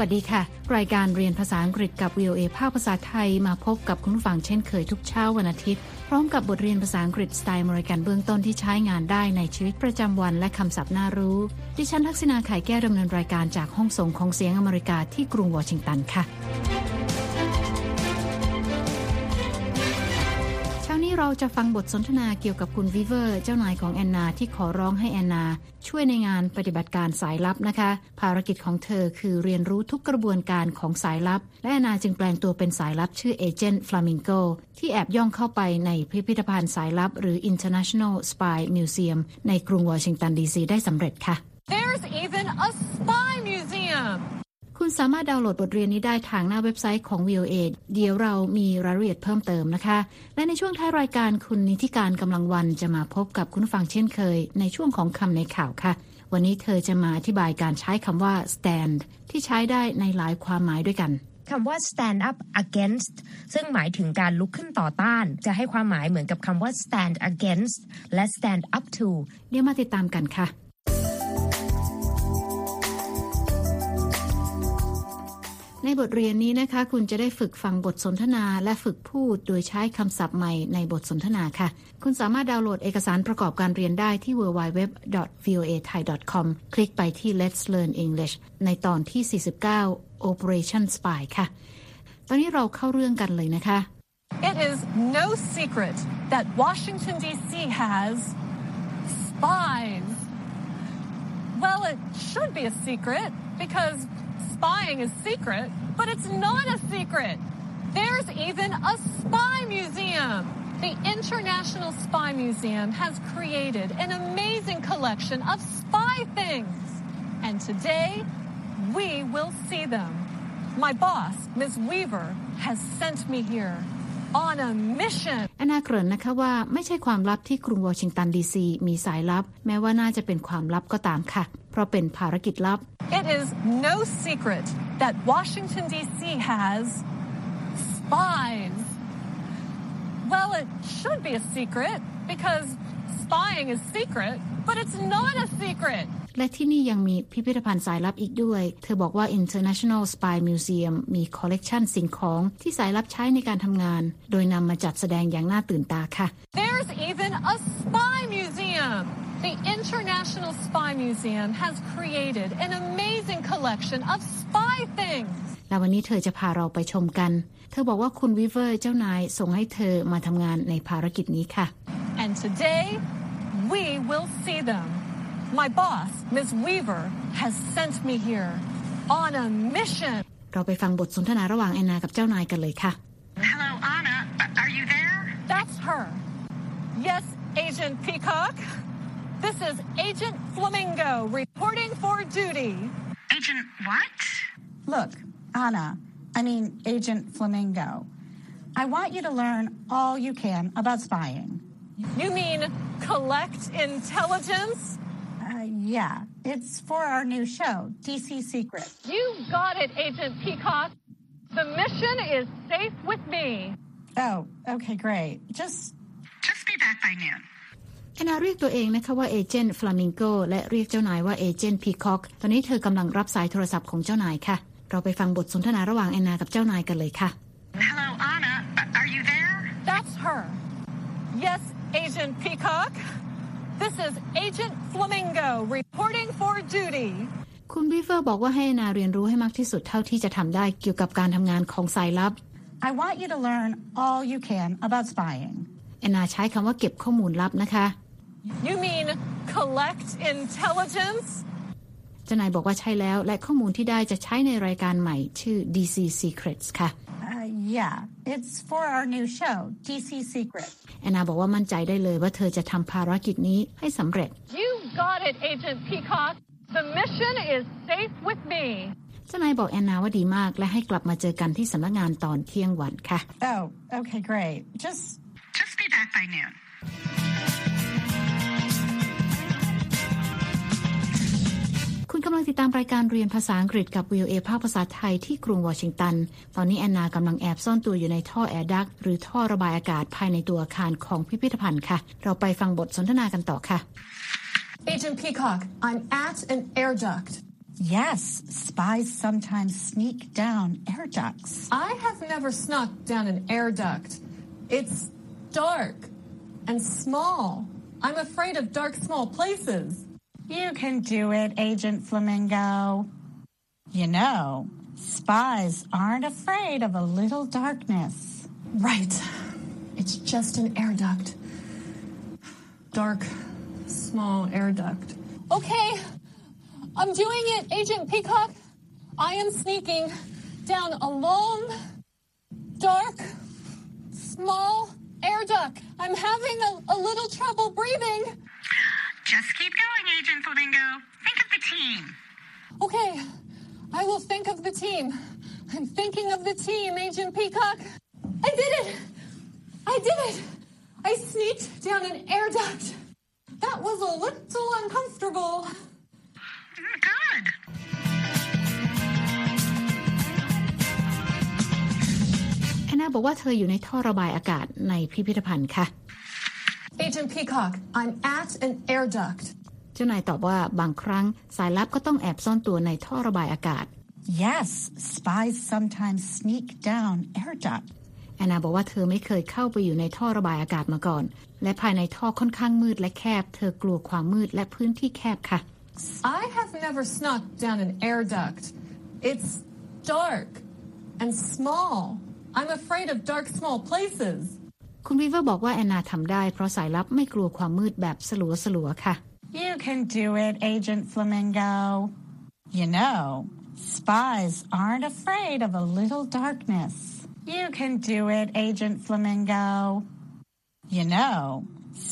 วัสดีค่ะ รายการเรียนภาษาอังกฤษกับ VOA ภาคภาษาไทยมาพบกับคุณผู้ฟังเช่นเคยทุกเช้าวันอาทิตย์ พร้อมกับบทเรียนภาษาอังกฤษสไตล์มริกันเบื้องต้นที่ใช้งานได้ในชีวิตประจำวันและคำศัพท์น่ารู้ ดิฉันทักษณาไข่แก้วดำเนินรายการจากห้องส่งของเสียงอเมริกาที่กรุงวอชิงตันค่ะ เราจะฟังบทสนทนาเกี่ยวกับคุณวิเวอร์ เจ้านายของแอนนาที่ขอร้องให้แอนนา ช่วยในงานปฏิบัติการสายลับนะคะ ภารกิจของเธอคือเรียนรู้ทุกกระบวนการของสายลับ และแอนนาจึงแปลงตัวเป็นสายลับชื่อ Agent Flamingo ที่แอบย่องเข้าไปในพิพิธภัณฑ์สายลับ หรือ International Spy Museum ในกรุงวอชิงตันดีซีได้สำเร็จค่ะ There's even a spy คุณสามารถดาวน์โหลดบทเรียนนี้ได้ทางหน้าเว็บไซต์ของ VOA เดี๋ยวเรามีรายละเอียดเพิ่มเติมนะคะ และในช่วงท้ายรายการคุณนิตยา กาญจนะวรรณจะมาพบกับคุณผู้ฟังเช่นเคย ในช่วงของคำในข่าวค่ะ วันนี้เธอจะมาอธิบายการใช้คำว่า stand ที่ใช้ได้ในหลายความหมายด้วยกันคำว่า stand up against ซึ่งหมายถึงการลุกขึ้นต่อต้าน จะให้ความหมายเหมือนกับคำว่า stand against และ stand up to เดี๋ยวมาติดตามกันค่ะ ในบทเรียนนี้นะคะ คุณจะได้ฝึกฟังบทสนทนาและฝึกพูดโดยใช้คำศัพท์ใหม่ในบทสนทนาค่ะ คุณสามารถดาวน์โหลดเอกสารประกอบการเรียนได้ที่ www.voathai.com คลิกไปที่ Let's Learn English ในตอนที่ 49 Operation Spy ค่ะ ตอนนี้เราเข้าเรื่องกันเลยนะคะ It is no secret that Washington D.C. has spies. Well, it should be a secret because spying is secret, but it's not a secret. There's even a spy museum. The International Spy Museum has created an amazing collection of spy things. And today, we will see them. My boss, Ms. Weaver, has sent me here on a mission อนาเกริ่นนะคะว่าไม่ใช่ความลับที่กรุงวอชิงตันดีซีมีสายลับ แม้ว่าน่าจะเป็นความลับก็ตามค่ะ เพ ราะเป็นภารกิจลับ It is no secret that Washington D.C. has spies. Well, it should be a secret because spying is secret, but it's not a secret. และที่นี่ยังมีพิพิธภัณฑ์สายลับอีกด้วย เธอบอกว่า International Spy Museum มีคอลเลกชันสิ่งของที่สายลับใช้ในการทำงาน โดยนำมาจัดแสดงอย่างน่าตื่นตาค่ะ There's even a spy museum The International Spy Museum has created an amazing collection of spy things และวันนี้เธอจะพาเราไปชมกัน เธอบอกว่าคุณวิเวอร์เจ้านายส่งให้เธอมาทำงานในภารกิจนี้ค่ะ And today we will see them My boss, Ms. Weaver, has sent me here on a mission. เราไปฟังบทสนทนาระหว่างแอนนากับเจ้านายกันเลยค่ะ Hello, Anna. Are you there? That's her. Yes, Agent Peacock. This is Agent Flamingo reporting for duty. Agent what? Look, Anna, I mean Agent Flamingo. I want you to learn all you can about spying. You mean collect intelligence? Yeah, it's for our new show, DC Secret. You got it, Agent Peacock. The mission is safe with me. Oh, okay, great. Just just be back by noon. แอนนาเรียกตัวเองนะคะว่าเอเจนต์ฟลามิงโกและเรียกเจ้านายว่าเอเจนต์พีคอกตอนนี้เธอกำลังรับสายโทรศัพท์ของเจ้านายค่ะ เราไปฟังบทสนทนาระหว่างแอนนากับเจ้านายกันเลยค่ะ Hello, Anna. Are you there? That's her. Yes, Agent Peacock. This is Agent Flamingo reporting for duty. คุณบีเฟอร์บอกว่าให้นาเรียนรู้ให้มากที่สุดเท่าที่จะทำได้เกี่ยวกับการทำงานของสายลับ I want you to learn all you can about spying. แอนนาใช้คำว่าเก็บข้อมูลลับนะคะ You mean collect intelligence? เจ้านายบอกว่าใช่แล้วและข้อมูลที่ได้จะใช้ในรายการใหม่ชื่อ DC Secrets ค่ะ yeah it's for our new show DC Secret แอนนาบอกว่ามั่นใจได้เลยว่าเธอจะทำภารกิจนี้ให้สำเร็จ You got it Agent Peacock The mission is safe with me เจ้านายบอกแอนนาว่าดีมากและให้กลับมาเจอกันที่สำนักงานตอนเที่ยงวันค่ะ Oh okay great just just be back by noon กำลังติดตามรายการเรียนภาษาอังกฤษกับ VOA ภาคภาษาไทยที่กรุงวอชิงตัน ตอนนี้แอนนากำลังแอบซ่อนตัวอยู่ในท่อ air duct หรือท่อระบายอากาศภายในตัวอาคารของพิพิธภัณฑ์ค่ะ เราไปฟังบทสนทนากันต่อค่ะ Agent Peacock I'm at an air duct Yes, spies sometimes sneak down air ducts. I have never snuck down an air duct. It's dark and small. I'm afraid of dark, small places. You can do it, Agent Flamingo. You know, spies aren't afraid of a little darkness. Right. It's just an air duct. Dark, small air duct. Okay, I'm doing it, Agent Peacock. I am sneaking down a long, dark, small air duct. I'm having a, a little trouble breathing. Just keep going, Agent Flamingo. Think of the team. Okay, I will think of the team. I'm thinking of the team, Agent Peacock. I did it! I did it! I sneaked down an air duct. That was a little uncomfortable. Good. แอนนาบอกว่าเธออยู่ในท่อระบายอากาศในพิพิธภัณฑ์ค่ะ Agent Peacock, I'm at an air duct. เจ้านายตอบว่าบางครั้งสายลับก็ต้องแอบซ่อนตัวในท่อระบายอากาศ Yes, spies sometimes sneak down air duct. แอนนาบอกว่าเธอไม่เคยเข้าไปอยู่ในท่อระบายอากาศมาก่อน และภายในท่อค่อนข้างมืดและแคบ เธอกลัวความมืดและพื้นที่แคบค่ะ I have never snuck down an air duct. It's dark and small. I'm afraid of dark, small places. คุณวีเวอร์บอกว่าแอนนาทำได้ เพราะสายลับไม่กลัวความมืดแบบสลัวสลัวๆค่ะ You can do it, Agent Flamingo. You know, spies aren't afraid of a little darkness. You can do it, Agent Flamingo. You know,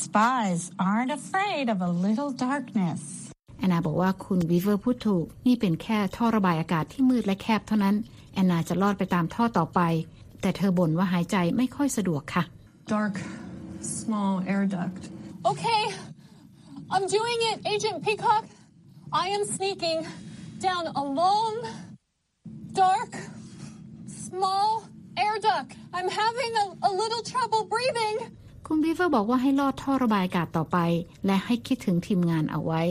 spies aren't afraid of a little darkness. แอนนาบอกว่าคุณวีเวอร์พูดถูก นี่เป็นแค่ท่อระบายอากาศที่มืดและแคบเท่านั้น แอนนาจะรอดไปตามท่อต่อไป แต่เธอบ่นว่าหายใจไม่ค่อยสะดวกค่ะ Dark, small air duct. Okay, I'm doing it, Agent Peacock. I am sneaking down a long, dark, small air duct. I'm having a, a little trouble breathing. คุณวีเวอร์บอกว่าให้ลอดท่อระบายอากาศต่อไป และให้คิดถึงทีมงานเอาไว้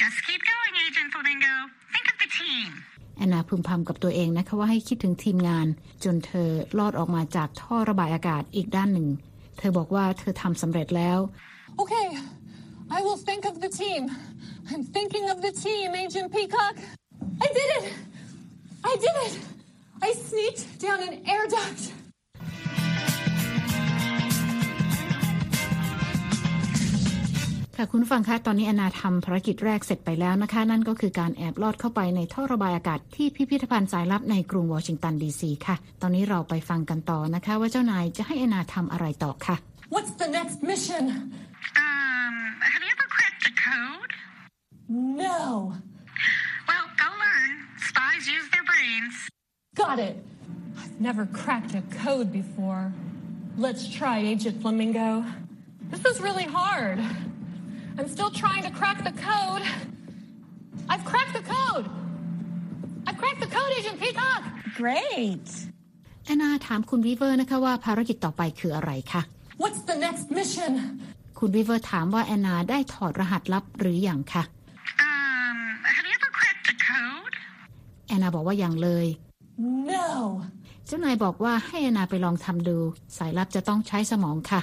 Just keep going, Agent Flamingo. Think of the team. แอนนาพึมพำกับตัวเองนะคะว่าให้คิดถึงทีมงาน จนเธอลอดออกมาจากท่อระบายอากาศอีกด้านหนึ่ง เธอบอกว่าเธอทำสำเร็จแล้ว Okay, I will think of the team. I'm thinking of the team, Agent Peacock. I did it! I did it! I sneaked down an air duct. ค่ะคุณผู้ฟังคะตอนนี้แอนนาทำภารกิจแรกเสร็จไปแล้วนะคะ นั่นก็คือการแอบลอดเข้าไปในท่อระบายอากาศที่พิพิธภัณฑ์สายลับในกรุงวอชิงตันดีซีค่ะ ตอนนี้เราไปฟังกันต่อนะคะ ว่าเจ้านายจะให้แอนนาทำอะไรต่อค่ะ What's the next mission? Um, have you ever cracked a code? No. Well, go learn. Spies use their brains. Got it. I've never cracked a code before. Let's try, Agent Flamingo. This is really hard. I'm still trying to crack the code. I've cracked the code. I've cracked the code, Agent Peacock. Great. แอนนาถามคุณวีเวอร์นะคะว่าภารกิจต่อไปคืออะไรคะ What's the next mission? คุณวีเวอร์ถามว่าแอนนาได้ถอดรหัสลับหรือยังคะ Um, have you ever cracked a code? แอนนาบอกว่ายังเลย No. เจ้านายบอกว่าให้แอนนาไปลองทำดู สายลับจะต้องใช้สมองค่ะ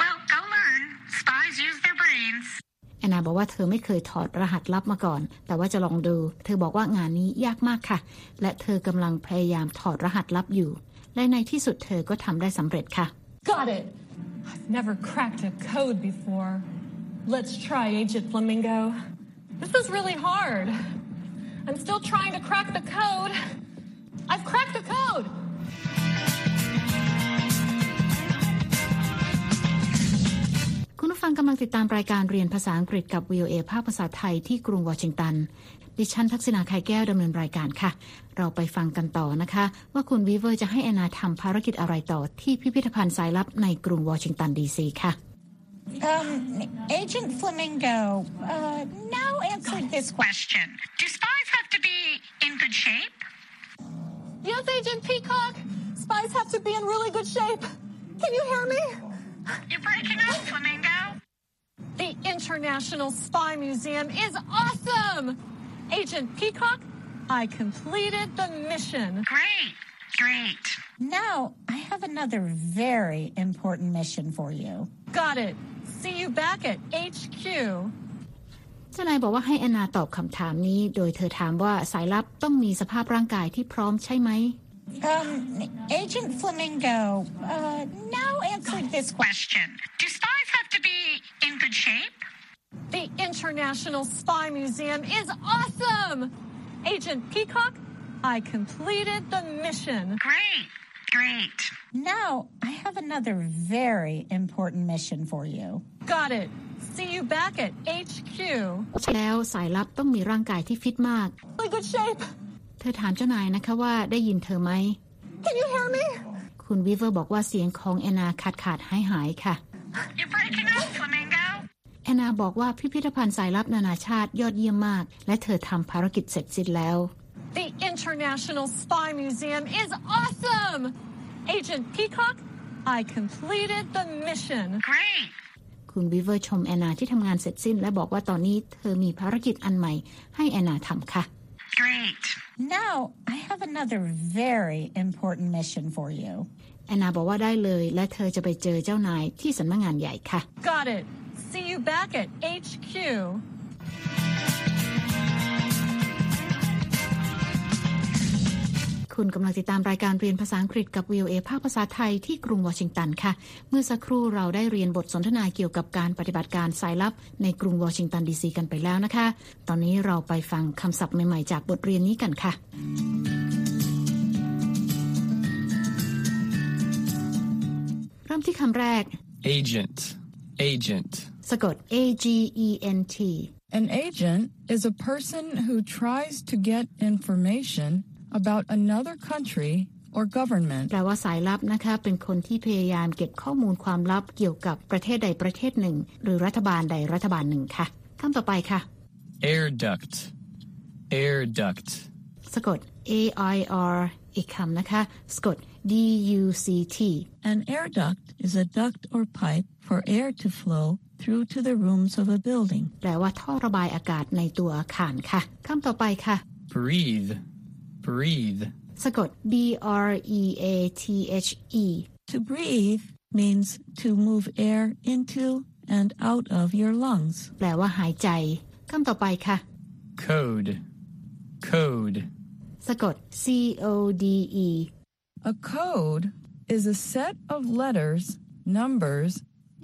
Well, go learn. Spies use their brains. แอนนาบอกว่าเธอไม่เคยถอดรหัสลับมาก่อน แต่ว่าจะลองดู เธอบอกว่างานนี้ยากมากค่ะ และเธอกำลังพยายามถอดรหัสลับอยู่ และในที่สุดเธอก็ทำได้สำเร็จค่ะ Got it. I've never cracked a code before. Let's try, Agent Flamingo. This is really hard. I'm still trying to crack the code. I've cracked the code. ฟังกำลังติดตามรายการเรียนภาษาอังกฤษกับ VOA ภาคภาษาไทยที่กรุงวอชิงตัน ดิฉันทักษณาไข่แก้วดำเนินรายการค่ะ เราไปฟังกันต่อนะคะ ว่าคุณวีเวอร์จะให้แอนนาทำภารกิจอะไรต่อที่พิพิธภัณฑ์สายลับในกรุงวอชิงตันดีซีค่ะ Um, Agent Flamingo, uh, now answer this question. Question. Do spies have to be in good shape? Yes, Agent Peacock. Spies have to be in really good shape. Can you hear me? You're breaking up, Flamingo. The International Spy Museum is awesome. Agent Peacock, I completed the mission. Great, great. Now, I have another very important mission for you. Got it. See you back at HQ. เจ้านายบอกว่าให้แอนนาตอบคำถามนี้ โดยเธอถามว่าสายลับต้องมีสภาพร่างกายที่พร้อมใช่ไหม Um, Agent Flamingo, uh, now answer this question. Question Do spies have to be in good shape? The International Spy Museum is awesome! Agent Peacock, I completed the mission. Great, great. Now, I have another very important mission for you. Got it. See you back at HQ. แล้วสายลับต้องมีร่างกายที่ฟิตมาก Really good shape. เธอถามเจ้านายนะคะว่าได้ยินเธอไหม Can you hear me? คุณวิเวอร์บอกว่าเสียงของแอนนาขาดขาดหายหายค่ะ You're breaking up, Flamingo. แอนนาบอกว่าพิพิธภัณฑ์สายลับนานาชาติยอดเยี่ยมมาก และเธอทำภารกิจเสร็จสิ้นแล้ว The International Spy Museum is awesome! Agent Peacock, I completed the mission. Great. คุณวิเวอร์ชมแอนนาที่ทำงานเสร็จสิ้น และบอกว่าตอนนี้เธอมีภารกิจอันใหม่ ให้แอนนาทำค่ะ Great. Now, I have another very important mission for you. แอนนาบอกว่าได้เลย และเธอจะไปเจอเจ้านายที่สำนักงานใหญ่ค่ะ Got it. See you back at HQ. คุณกำลังติดตามรายการเรียนภาษาอังกฤษกับ VOA ภาคภาษาไทยที่กรุงวอชิงตันค่ะ เมื่อสักครู่เราได้เรียนบทสนทนาเกี่ยวกับการปฏิบัติการสายลับในกรุงวอชิงตันดีซีกันไปแล้วนะคะ ตอนนี้เราไปฟังคำศัพท์ใหม่ๆจากบทเรียนนี้กันค่ะ เริ่มที่คำแรก Agent. Agent. สะกด A G E N T An agent is a person who tries to get information about another country or government. แปลว่าสายลับนะคะเป็นคนที่พยายามเก็บข้อมูลความลับเกี่ยวกับประเทศใดประเทศหนึ่ง หรือรัฐบาลใดรัฐบาลหนึ่งค่ะคำต่อไปค่ะ Air duct. Air duct. สะกด A I R อีกคำนะคะสะกด D U C T An air duct is a duct or pipe for air to flow through to the rooms of a building. แปลว่าท่อระบายอากาศในตัวอาคารค่ะคำต่อไปค่ะ Breathe. Breathe. สะกด B R E A T H E To breathe means to move air into and out of your lungs. แปลว่าหายใจคำต่อไปค่ะ Code. Code. สะกด C O D E A code is a set of letters, numbers,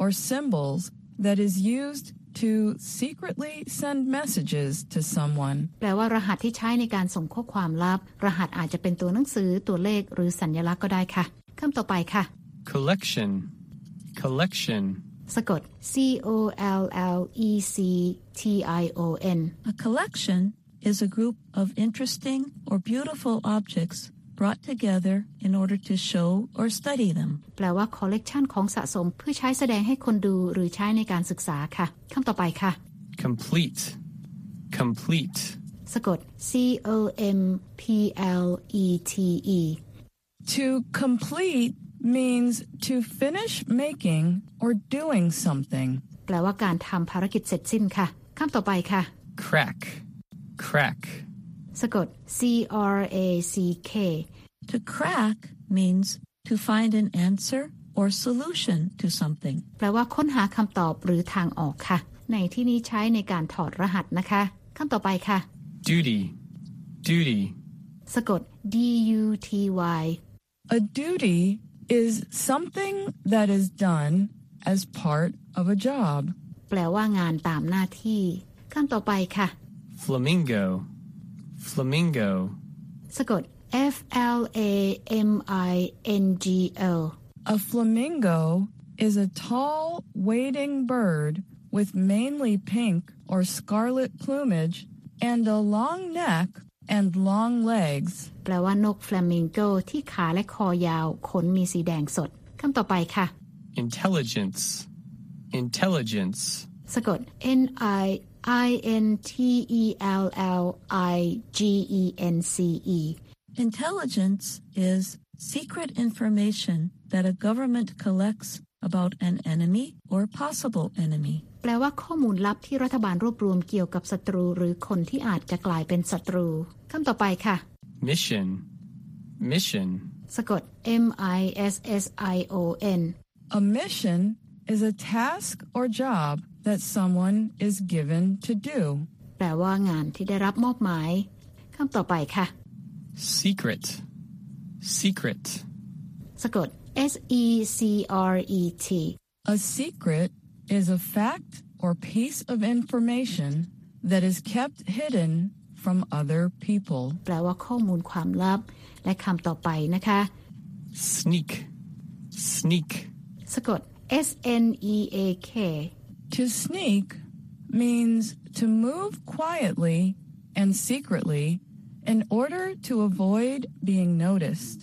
or symbols that is used to secretly send messages to someone. แปลว่ารหัสที่ใช้ในการส่งข้อความลับ รหัสอาจจะเป็นตัวหนังสือตัวเลขหรือสัญลักษณ์ก็ได้ค่ะคำต่อไปค่ะ Collection. Collection. สะกด C O L L E C T I O N A collection is a group of interesting or beautiful objects brought together in order to show or study them. แปลว่า collection ของสะสมเพื่อใช้แสดงให้คนดูหรือใช้ในการศึกษาค่ะคำต่อไปค่ะ Complete. Complete. สะกด C O M P L E T E To complete means to finish making or doing something. แปลว่าการทำภารกิจเสร็จสิ้นค่ะคำต่อไปค่ะ Crack. Crack. สะกด C R A C K To crack means to find an answer or solution to something. แปลว่าค้นหาคำตอบหรือทางออกค่ะ ในที่นี้ใช้ในการถอดรหัสนะคะคำต่อไปค่ะ Duty. Duty. สะกด D U T Y A duty is something that is done as part of a job. แปลว่างานตามหน้าที่คำต่อไปค่ะ Flamingo. Flamingo. สะกด F L A M I N G O A flamingo is a tall, wading bird with mainly pink or scarlet plumage and a long neck and long legs. แปลว่านกฟลามิงโกที่ขาและคอยาว ขนมีสีแดงสดคำต่อไปค่ะ Intelligence. Intelligence. สะกด N I I N T E L L I G E N C E Intelligence is secret information that a government collects about an enemy or possible enemy. แปลว่าข้อมูลลับที่รัฐบาลรวบรวมเกี่ยวกับศัตรู หรือคนที่อาจจะกลายเป็นศัตรูคำต่อไปค่ะ mission, mission, สะกด M I S S I O N A mission is a task or job that someone is given to do. แปลว่างานที่ได้รับมอบหมายคำต่อไปค่ะ secret, secret, สะกด S E C R E T A secret is a fact or piece of information that is kept hidden from other people. แปลว่าข้อมูลความลับ และคำต่อไปนะคะ sneak, sneak, สะกด S N E A K To sneak means to move quietly and secretly in order to avoid being noticed.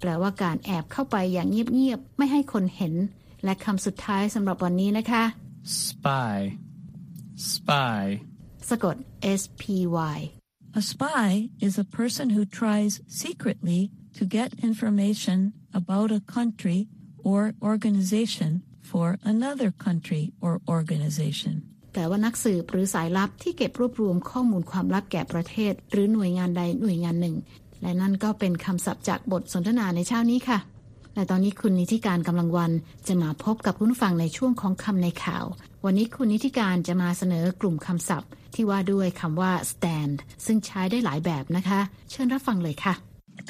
แปลว่าการแอบเข้าไปอย่างเงียบๆ ไม่ให้คนเห็น และคำสุดท้ายสำหรับวันนี้นะคะ spy, spy, สะกด S P Y A spy is a person who tries secretly to get information about a country or organization for another country or organization. แปลว่านักสืบหรือสายลับที่เก็บรวบรวมข้อมูลความลับแก่ประเทศ หรือหน่วยงานใดหน่วยงานหนึ่ง และนั่นก็เป็นคำศัพท์จากบทสนทนาในเช้านี้ค่ะ และตอนนี้คุณนิติการกำลังวันจะมาพบกับคุณผู้ฟังในช่วงของคำในข่าว วันนี้คุณนิติการจะมาเสนอกลุ่มคำศัพท์ ที่ว่าด้วยคำว่า stand ซึ่งใช้ได้หลายแบบนะคะ เชิญรับฟังเลยค่ะ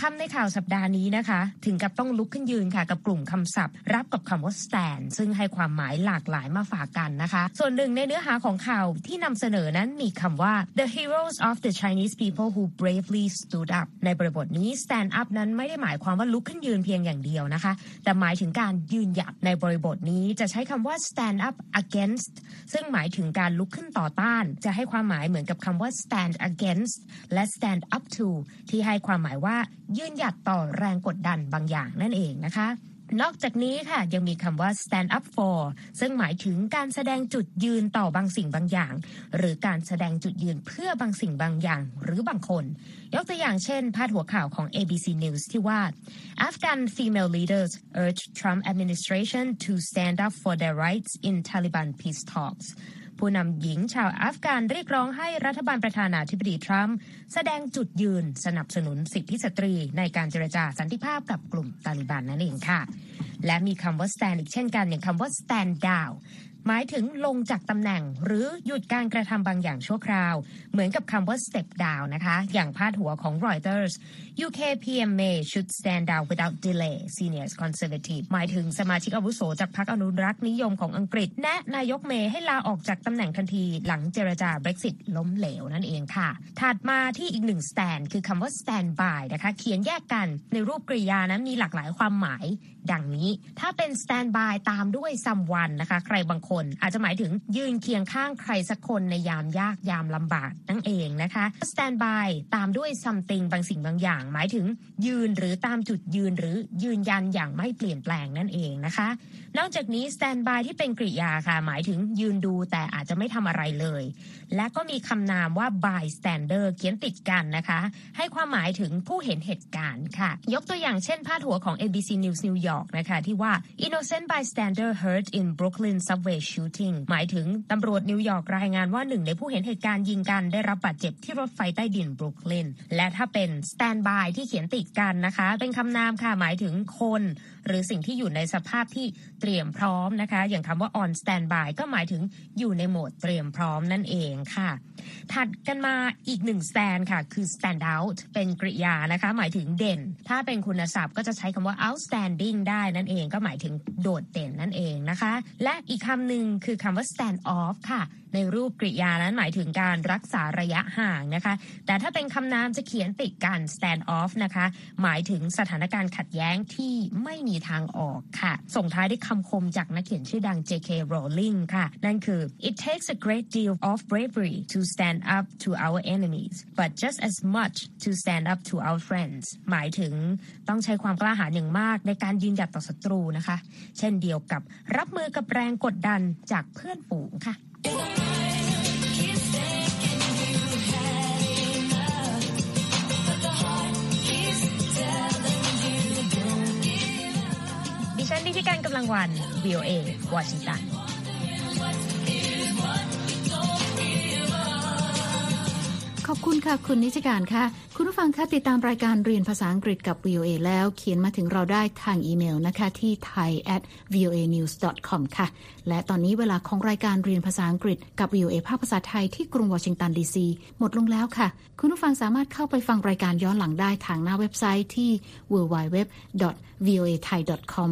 คำในข่าวสัปดาห์นี้นะคะ ถึงกับต้องลุกขึ้นยืนค่ะ กับกลุ่มคำศัพท์ รับกับคำว่า stand ซึ่งให้ความหมายหลากหลายมาฝากกันนะคะ ส่วนหนึ่งในเนื้อหาของข่าวที่นำเสนอนั้นมีคำว่า the heroes of the Chinese people who bravely stood up ในบริบทนี้ stand up นั้นไม่ได้หมายความว่าลุกขึ้นยืนเพียงอย่างเดียวนะคะ แต่หมายถึงการยืนหยัดในบริบทนี้จะใช้คำว่า stand up against ซึ่งหมายถึงการลุกขึ้นต่อต้าน จะให้ความหมายเหมือนกับคำว่า stand against และ stand up to ที่ให้ความหมายว่ายืนหยัดต่อแรงกดดันบางอย่างนั่นเองนะคะ นอกจากนี้ค่ะยังมีคำว่า stand up for ซึ่งหมายถึงการแสดงจุดยืนต่อบางสิ่งบางอย่าง หรือการแสดงจุดยืนเพื่อบางสิ่งบางอย่างหรือบางคน ยกตัวอย่างเช่น พาดหัวข่าวของ ABC News ที่ว่า Afghan female leaders urge Trump administration to stand up for their rights in Taliban peace talks ผู้นำหญิงชาวอัฟกานเรียกร้องให้รัฐบาลประธานาธิบดีทรัมป์แสดงจุดยืนสนับสนุนสิทธิสตรีในการเจรจาสันติภาพกับกลุ่มตาลิบันนั่นเองค่ะ และมีคำว่า stand อีกเช่นกันอย่างคำว่า stand down หมายถึงลงจากตำแหน่ง หรือหยุดการกระทำบางอย่างชั่วคราว เหมือนกับคำว่า step down นะคะ อย่างพาดหัวของ Reuters UK PM May should stand down without delay senior conservative หมายถึงสมาชิกอาวุโสจากพรรคอนุรักษ์นิยมของอังกฤษ แนะนายกเมย์ให้ลาออกจากตำแหน่งทันที หลังเจรจา Brexit ล้มเหลวนั่นเองค่ะ ถัดมาที่อีกหนึ่ง stand คือคำว่า stand by นะคะ เขียนแยกกันในรูปกริยานั้นมีหลากหลายความหมาย ดังนี้ ถ้าเป็น stand by ตามด้วย someone นะคะ ใครบางคนอาจจะหมายถึงยืนเคียงข้างใครสักคนในยามยากยามลำบากนั่นเองนะคะ stand by ตามด้วย something บางสิ่งบางอย่าง หมายถึงยืนหรือตามจุดยืนหรือยืนยันอย่างไม่เปลี่ยนแปลงนั่นเองนะคะ นอกจากนี้ stand by ที่เป็นกริยาค่ะ หมายถึงยืนดูแต่อาจจะไม่ทำอะไรเลย และก็มีคำนามว่า bystander เขียนติดกันนะคะ ให้ความหมายถึงผู้เห็นเหตุการณ์ค่ะ ยกตัวอย่างเช่นพาดหัวของ ABC News New York นะคะ ที่ว่า innocent bystander hurt in Brooklyn subway shooting หมายถึงตำรวจนิวยอร์กรายงานว่าหนึ่งในผู้เห็นเหตุการณ์ยิงกันได้รับบาดเจ็บที่รถไฟใต้ดินบรุกลินและถ้าเป็น stand by ที่เขียนติดกันนะคะ เป็นคำนามค่ะหมายถึงคน หรือสิ่งที่อยู่ในสภาพที่เตรียมพร้อมนะคะ อย่างคำว่า on standby ก็หมายถึงอยู่ในโหมดเตรียมพร้อมนั่นเองค่ะ ถัดกันมาอีกหนึ่ง stand ค่ะ คือ stand out เป็นกริยานะคะ หมายถึงเด่น ถ้าเป็นคุณศัพท์ก็จะใช้คำว่า outstanding ได้นั่นเองก็หมายถึงโดดเด่นนั่นเองนะคะ และอีกคำหนึ่งคือคำว่า stand off ค่ะ ในรูปกริยานั้นหมายถึงการรักษาระยะห่างนะคะ แต่ถ้าเป็นคำนามจะเขียนติดกัน stand off นะคะ หมายถึงสถานการณ์ขัดแย้งที่ไม่มีทางออกค่ะ ส่งท้ายด้วยคำคมจากนักเขียนชื่อดัง J.K. Rowling ค่ะ นั่นคือ it takes a great deal of bravery to stand up to our enemies but just as much to stand up to our friends หมายถึงต้องใช้ความกล้าหาญอย่างมากในการยืนหยัดต่อศัตรูนะคะ เช่นเดียวกับรับมือกับแรงกดดันจากเพื่อนฝูงค่ะ การกำลังวัน VOA วอชิงตันขอบคุณค่ะ คุณนิจการค่ะ คุณผู้ฟังคะติดตามรายการเรียนภาษาอังกฤษกับ VOA แล้วเขียนมาถึงเราได้ทางอีเมลนะคะ ที่ thai at voa news com ค่ะ และตอนนี้เวลาของรายการเรียนภาษาอังกฤษกับ VOA ภาคภาษาไทยที่กรุงวอชิงตันดีซีหมดลงแล้วค่ะ คุณผู้ฟังสามารถเข้าไปฟังรายการย้อนหลังได้ทางหน้าเว็บไซต์ที่ www voa thai com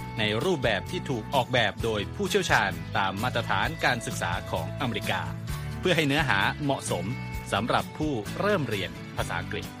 ในรูปแบบที่ถูกออกแบบโดยผู้เชี่ยวชาญตามมาตรฐานการศึกษาของอเมริกา เพื่อให้เนื้อหาเหมาะสมสำหรับผู้เริ่มเรียนภาษาอังกฤษ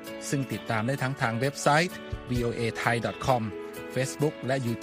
ซึ่งติดตามได้ทั้งทางเว็บไซต์ voa thai com Facebook และ YouTube